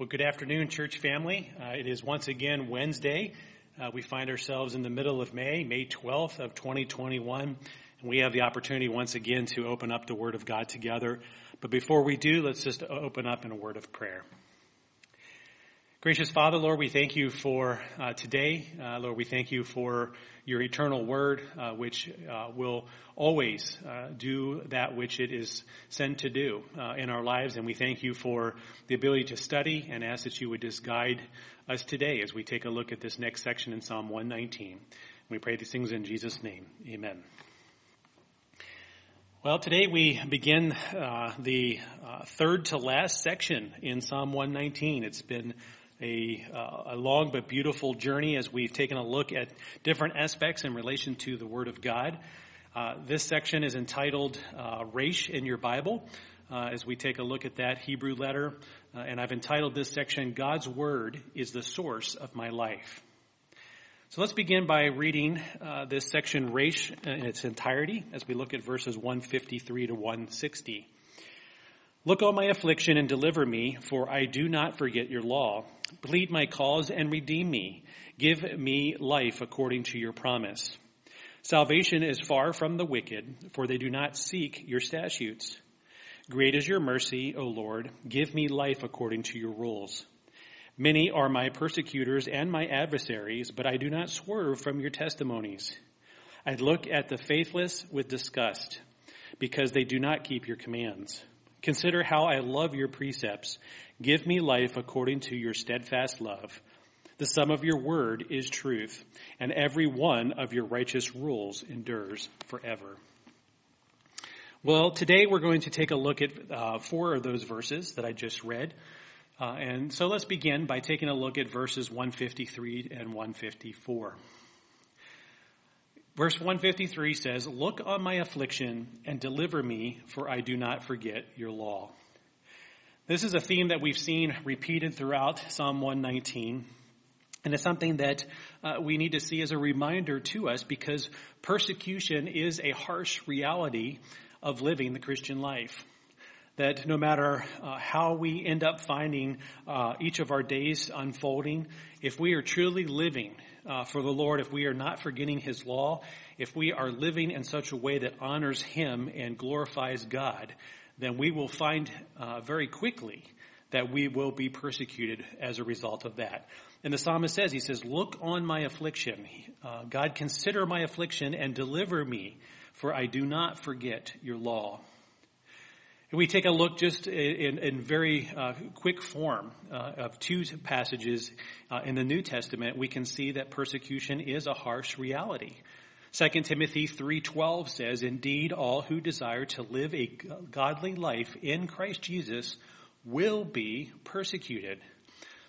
Well, good afternoon, church family. Uh, it is once again Wednesday. Uh, we find ourselves in the middle of May, May 12th of 2021, and we have the opportunity once again to open up the Word of God together. But before we do, let's just open up in a word of prayer. Gracious Father, Lord, we thank you for uh, today. Uh, Lord, we thank you for your eternal word, uh, which uh, will always uh, do that which it is sent to do uh, in our lives. And we thank you for the ability to study and ask that you would just guide us today as we take a look at this next section in Psalm 119. We pray these things in Jesus' name. Amen. Well, today we begin the third to last section in Psalm 119. It's been a, uh, a, long but beautiful journey as we've taken a look at different aspects in relation to the Word of God. Uh, this section is entitled uh, Resh in your Bible uh, as we take a look at that Hebrew letter. Uh, and I've entitled this section, God's Word is the Source of My Life. So let's begin by reading uh, this section Resh in its entirety as we look at verses 153 to 160. Look on my affliction and deliver me, for I do not forget your law. Plead my cause and redeem me. Give me life according to your promise. Salvation is far from the wicked, for they do not seek your statutes. Great is your mercy, O Lord. Give me life according to your rules. Many are my persecutors and my adversaries, but I do not swerve from your testimonies. I look at the faithless with disgust, because they do not keep your commands. Consider how I love your precepts. Give me life according to your steadfast love. The sum of your word is truth, and every one of your righteous rules endures forever. Well, today we're going to take a look at uh, four of those verses that I just read. Uh, and so let's begin by taking a look at verses 153 and 154. Verse 153 says, Look on my affliction and deliver me, for I do not forget your law. This is a theme that we've seen repeated throughout Psalm 119. And it's something that uh, we need to see as a reminder to us because persecution is a harsh reality of living the Christian life. That no matter uh, how we end up finding uh, each of our days unfolding, if we are truly living uh, for the Lord, if we are not forgetting His law, if we are living in such a way that honors Him and glorifies God, then we will find uh, very quickly that we will be persecuted as a result of that. And the psalmist says, he says, look on my affliction. Uh, God, consider my affliction and deliver me, for I do not forget your law. We take a look just in, in very uh, quick form uh, of two passages uh, in the New Testament, we can see that persecution is a harsh reality. 2 Timothy 3:12 says, "Indeed, all who desire to live a godly life in Christ Jesus will be persecuted."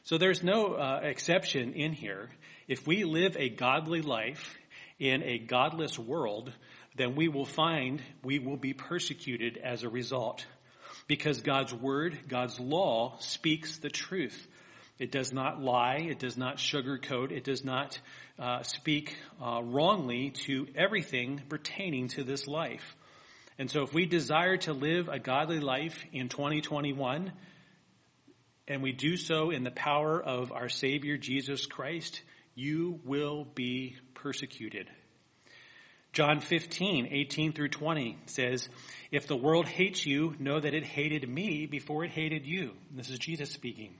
So there's no uh, exception in here. If we live a godly life in a godless world, then we will find we will be persecuted as a result. Because God's word, God's law speaks the truth. It does not lie. It does not sugarcoat. It does not uh, speak uh, wrongly to everything pertaining to this life. And so if we desire to live a godly life in 2021, and we do so in the power of our Savior Jesus Christ, you will be persecuted. John 15, 18 through 20 says, If the world hates you, know that it hated me before it hated you. This is Jesus speaking.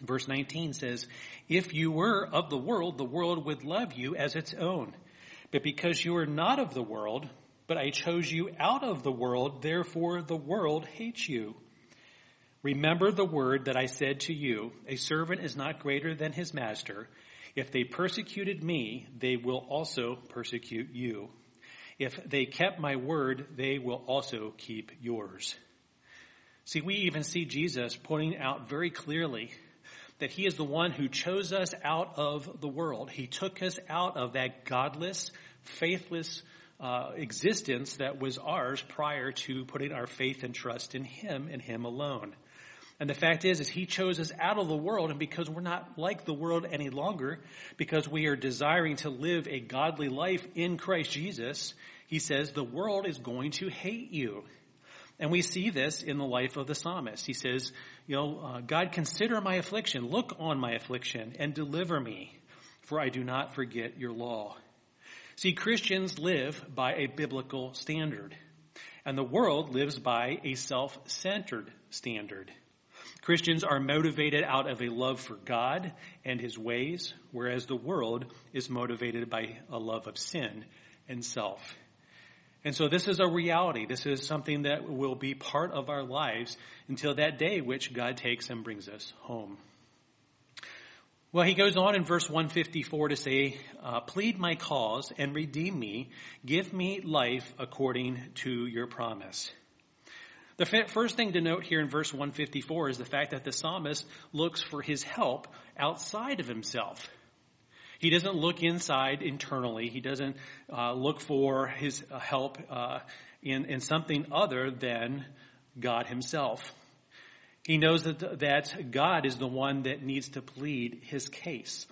Verse 19 says, If you were of the world, the world would love you as its own. But because you are not of the world, but I chose you out of the world, therefore the world hates you. Remember the word that I said to you, a servant is not greater than his master. If they persecuted me, they will also persecute you. If they kept my word, they will also keep yours. See, we even see Jesus pointing out very clearly that he is the one who chose us out of the world. He took us out of that godless, faithless uh, existence that was ours prior to putting our faith and trust in him and him alone. And the fact is, is he chose us out of the world and because we're not like the world any longer, because we are desiring to live a godly life in Christ Jesus, he says the world is going to hate you. And we see this in the life of the psalmist. He says, you know, uh, God, consider my affliction, look on my affliction, and deliver me, for I do not forget your law. See, Christians live by a biblical standard, and the world lives by a self-centered standard. Christians are motivated out of a love for God and his ways, whereas the world is motivated by a love of sin and self. And so this is a reality. This is something that will be part of our lives until that day which God takes and brings us home. Well, he goes on in verse 154 to say, uh, plead my cause and redeem me. Give me life according to your promise. The first thing to note here in verse 154 is the fact that the psalmist looks for his help outside of himself. He doesn't look inside internally. He doesn't uh, look for his uh, help uh, in, in something other than God himself. He knows that, that God is the one that needs to plead his case.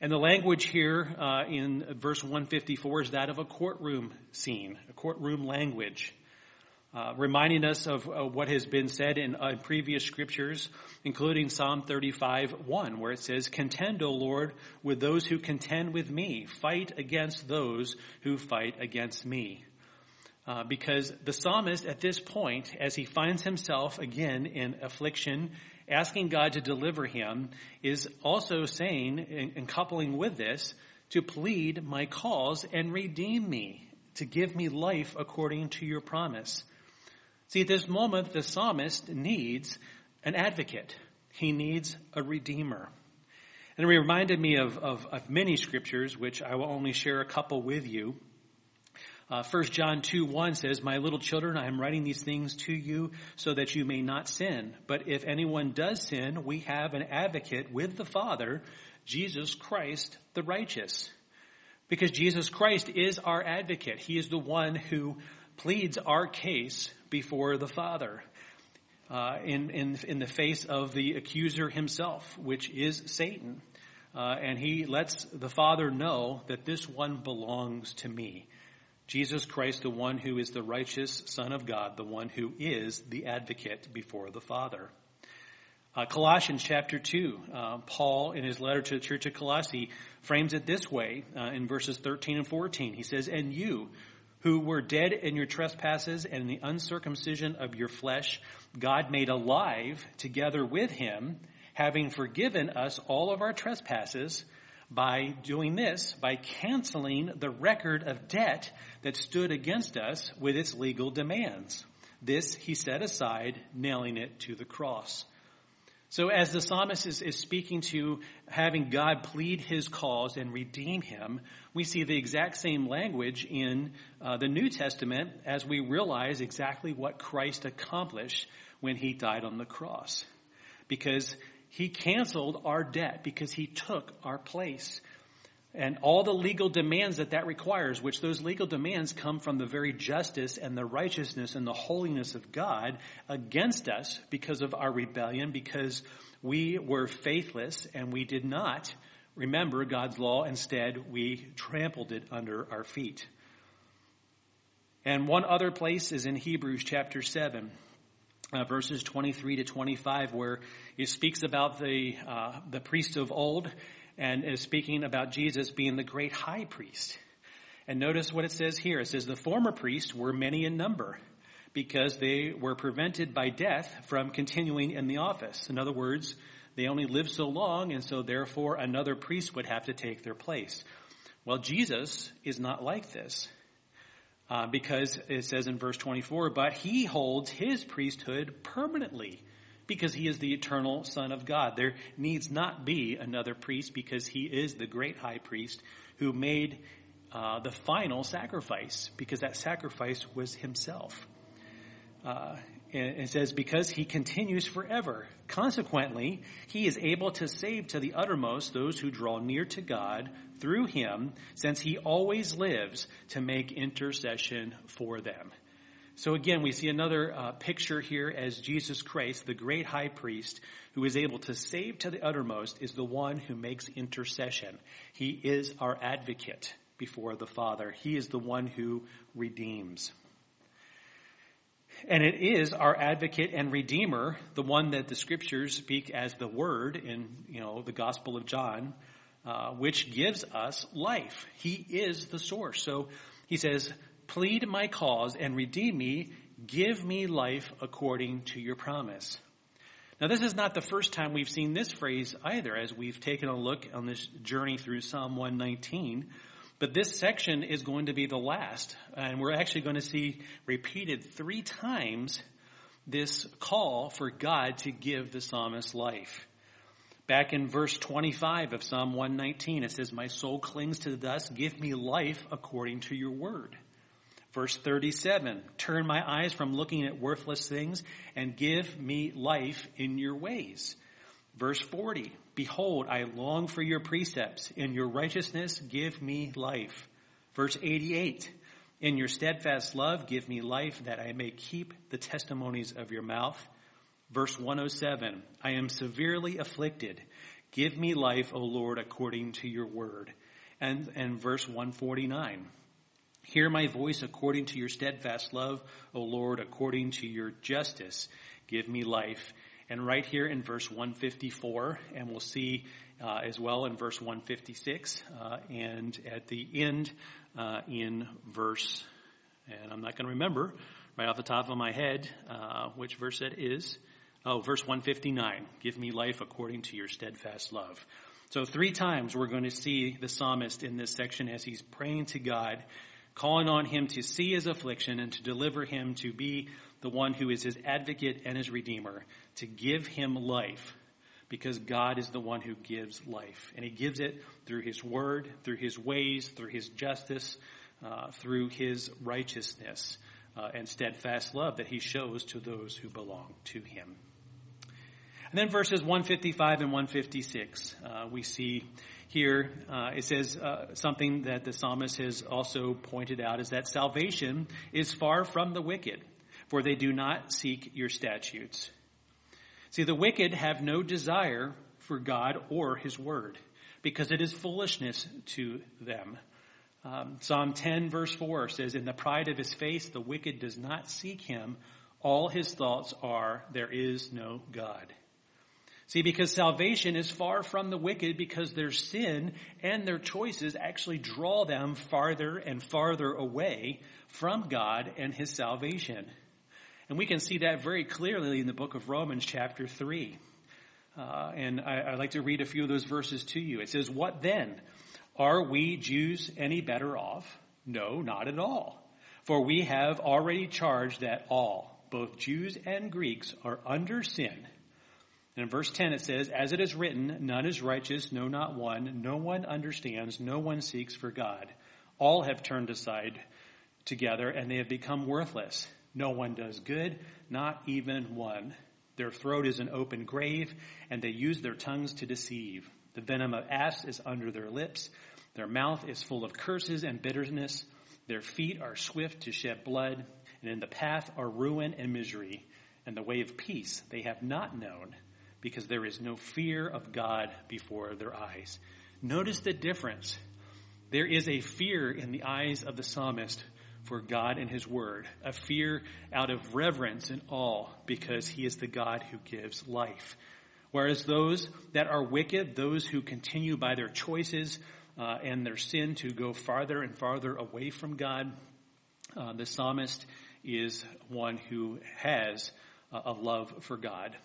And the language here uh, in verse 154 is that of a courtroom scene, a courtroom language. Uh, reminding us of uh, what has been said in uh, previous scriptures, including Psalm 35, 1, where it says, Contend, O Lord, with those who contend with me. Fight against those who fight against me. Uh, because the psalmist at this point, as he finds himself again in affliction, asking God to deliver him, is also saying, and, and coupling with this, to plead my cause and redeem me, to give me life according to your promise. See, at this moment, the psalmist needs an advocate. He needs a redeemer. And it reminded me of, of, of many scriptures, which I will only share a couple with you. Uh, 1 John 2, 1 says, My little children, I am writing these things to you so that you may not sin. But if anyone does sin, we have an advocate with the Father, Jesus Christ the righteous. Because Jesus Christ is our advocate. He is the one who pleads our case before the Father uh, in, in, in the face of the accuser himself, which is Satan. Uh, and he lets the Father know that this one belongs to me. Jesus Christ, the one who is the righteous Son of God, the one who is the advocate before the Father. Uh, Colossians chapter 2, uh, Paul in his letter to the church of Colossae frames it this way uh, in verses 13 and 14. He says, And you, who were dead in your trespasses and in the uncircumcision of your flesh, God made alive together with him, having forgiven us all of our trespasses by doing this, by canceling the record of debt that stood against us with its legal demands. This he set aside, nailing it to the cross. So as the psalmist is, is, speaking to having God plead his cause and redeem him, we see the exact same language in uh, the New Testament as we realize exactly what Christ accomplished when he died on the cross. Because he canceled our debt because he took our place. And all the legal demands that that requires, which those legal demands come from the very justice and the righteousness and the holiness of God against us because of our rebellion, because we were faithless and we did not remember God's law. Instead, we trampled it under our feet. And one other place is in Hebrews chapter 7. Uh, verses 23 to 25, where it speaks about the uh, the priests of old and is speaking about Jesus being the great high priest. And notice what it says here. It says the former priests were many in number because they were prevented by death from continuing in the office. In other words, they only lived so long and so therefore another priest would have to take their place. Well, Jesus is not like this. Uh, because it says in verse 24, but he holds his priesthood permanently because he is the eternal Son of God. There needs not be another priest because he is the great high priest who made uh, the final sacrifice because that sacrifice was himself. Uh, and it says, because he continues forever. Consequently, he is able to save to the uttermost those who draw near to God through him, since he always lives to make intercession for them. So again, we see another uh, picture here as Jesus Christ, the great high priest, who is able to save to the uttermost, is the one who makes intercession. He is our advocate before the Father. He is the one who redeems. And it is our advocate and redeemer, the one that the scriptures speak as the word in, you know, the gospel of John, uh, which gives us life. He is the source. So he says, plead my cause and redeem me. Give me life according to your promise. Now this is not the first time we've seen this phrase either as we've taken a look on this journey through Psalm 119. But this section is going to be the last, and we're actually going to see repeated three times this call for God to give the psalmist life. Back in verse 25 of Psalm 119, it says, My soul clings to the dust. Give me life according to your word. Verse 37, turn my eyes from looking at worthless things and give me life in your ways. Verse 40, Behold, I long for your precepts. In your righteousness, give me life. Verse 88, In your steadfast love, give me life that I may keep the testimonies of your mouth. Verse 107, I am severely afflicted. Give me life, O Lord, according to your word. And, and verse 149, Hear my voice according to your steadfast love, O Lord, according to your justice. Give me life and right here in verse 154, and we'll see uh, as well in verse 156, uh, and at the end uh, in verse, and I'm not going to remember right off the top of my head uh, which verse that is. Oh, verse 159. Give me life according to your steadfast love. So three times we're going to see the psalmist in this section as he's praying to God, calling on him to see his affliction and to deliver him to be the one who is his advocate and his redeemer, to give him life because God is the one who gives life. And he gives it through his word, through his ways, through his justice, uh, through his righteousness uh, and steadfast love that he shows to those who belong to him. And then verses 155 and 156, uh, we see here, uh, it says uh, something that the psalmist has also pointed out is that salvation is far from the wicked for they do not seek your statutes. See, the wicked have no desire for God or his word because it is foolishness to them. Um, Psalm 10 verse 4 says, In the pride of his face, the wicked does not seek him. All his thoughts are, there is no God. See, because salvation is far from the wicked because their sin and their choices actually draw them farther and farther away from God and his salvation. And we can see that very clearly in the book of Romans chapter 3. Uh, and I, would like to read a few of those verses to you. It says, What then? Are we Jews any better off? No, not at all. For we have already charged that all, both Jews and Greeks, are under sin. And in verse 10 it says, As it is written, none is righteous, no, not one. No one understands, no one seeks for God. All have turned aside together, and they have become worthless. No one does good, not even one. Their throat is an open grave, and they use their tongues to deceive. The venom of asps is under their lips. Their mouth is full of curses and bitterness. Their feet are swift to shed blood, and in the path are ruin and misery. And the way of peace they have not known, because there is no fear of God before their eyes. Notice the difference. There is a fear in the eyes of the psalmist for God and His Word, a fear out of reverence and awe because He is the God who gives life. Whereas those that are wicked, those who continue by their choices uh, and their sin to go farther and farther away from God, uh, the psalmist is one who has uh, a love for God.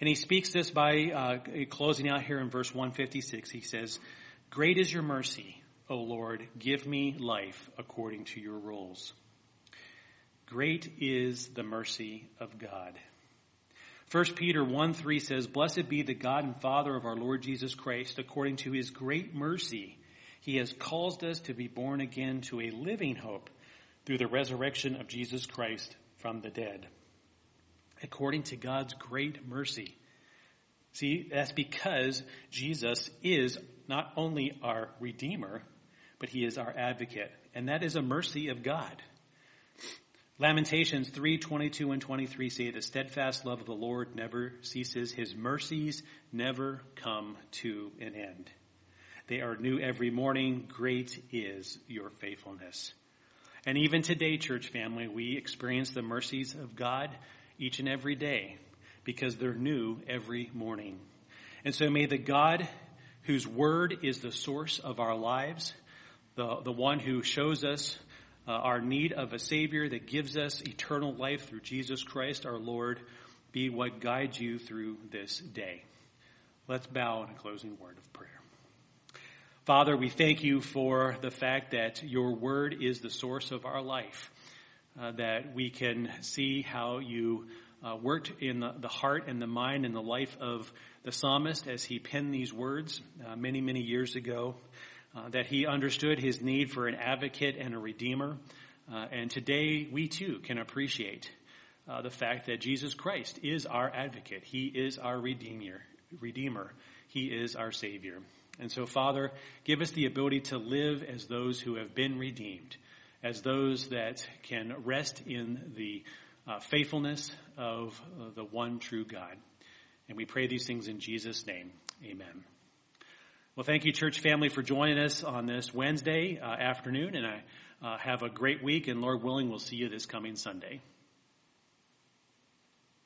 And he speaks this by uh, closing out here in verse 156. He says, Great is your mercy, O Lord, give me life according to your rules. Great is the mercy of God. 1 Peter 1 3 says, Blessed be the God and Father of our Lord Jesus Christ, according to his great mercy. He has caused us to be born again to a living hope through the resurrection of Jesus Christ from the dead. According to God's great mercy. See, that's because Jesus is not only our Redeemer, but he is our advocate. And that is a mercy of God. Lamentations 3, 22 and 23 say, the steadfast love of the Lord never ceases. His mercies never come to an end. They are new every morning. Great is your faithfulness. And even today, church family, we experience the mercies of God each and every day because they're new every morning. And so may the God whose word is the source of our lives, the, the one who shows us uh, our need of a Savior that gives us eternal life through Jesus Christ our Lord, be what guides you through this day. Let's bow in a closing word of prayer. Father, we thank you for the fact that your word is the source of our life, that we can see how you uh, worked in the, the, heart and the mind and the life of the psalmist as he penned these words uh, many, many years ago, uh, that he understood his need for an advocate and a redeemer. Uh, and today we too can appreciate uh, the fact that Jesus Christ is our advocate. He is our redeemer. Redeemer. He is our Savior. And so, Father, give us the ability to live as those who have been redeemed, as those that can rest in the uh, faithfulness of uh, the one true God. And we pray these things in Jesus' name. Amen. Well, thank you, church family, for joining us on this Wednesday uh, afternoon. And I uh, have a great week, and Lord willing, we'll see you this coming Sunday.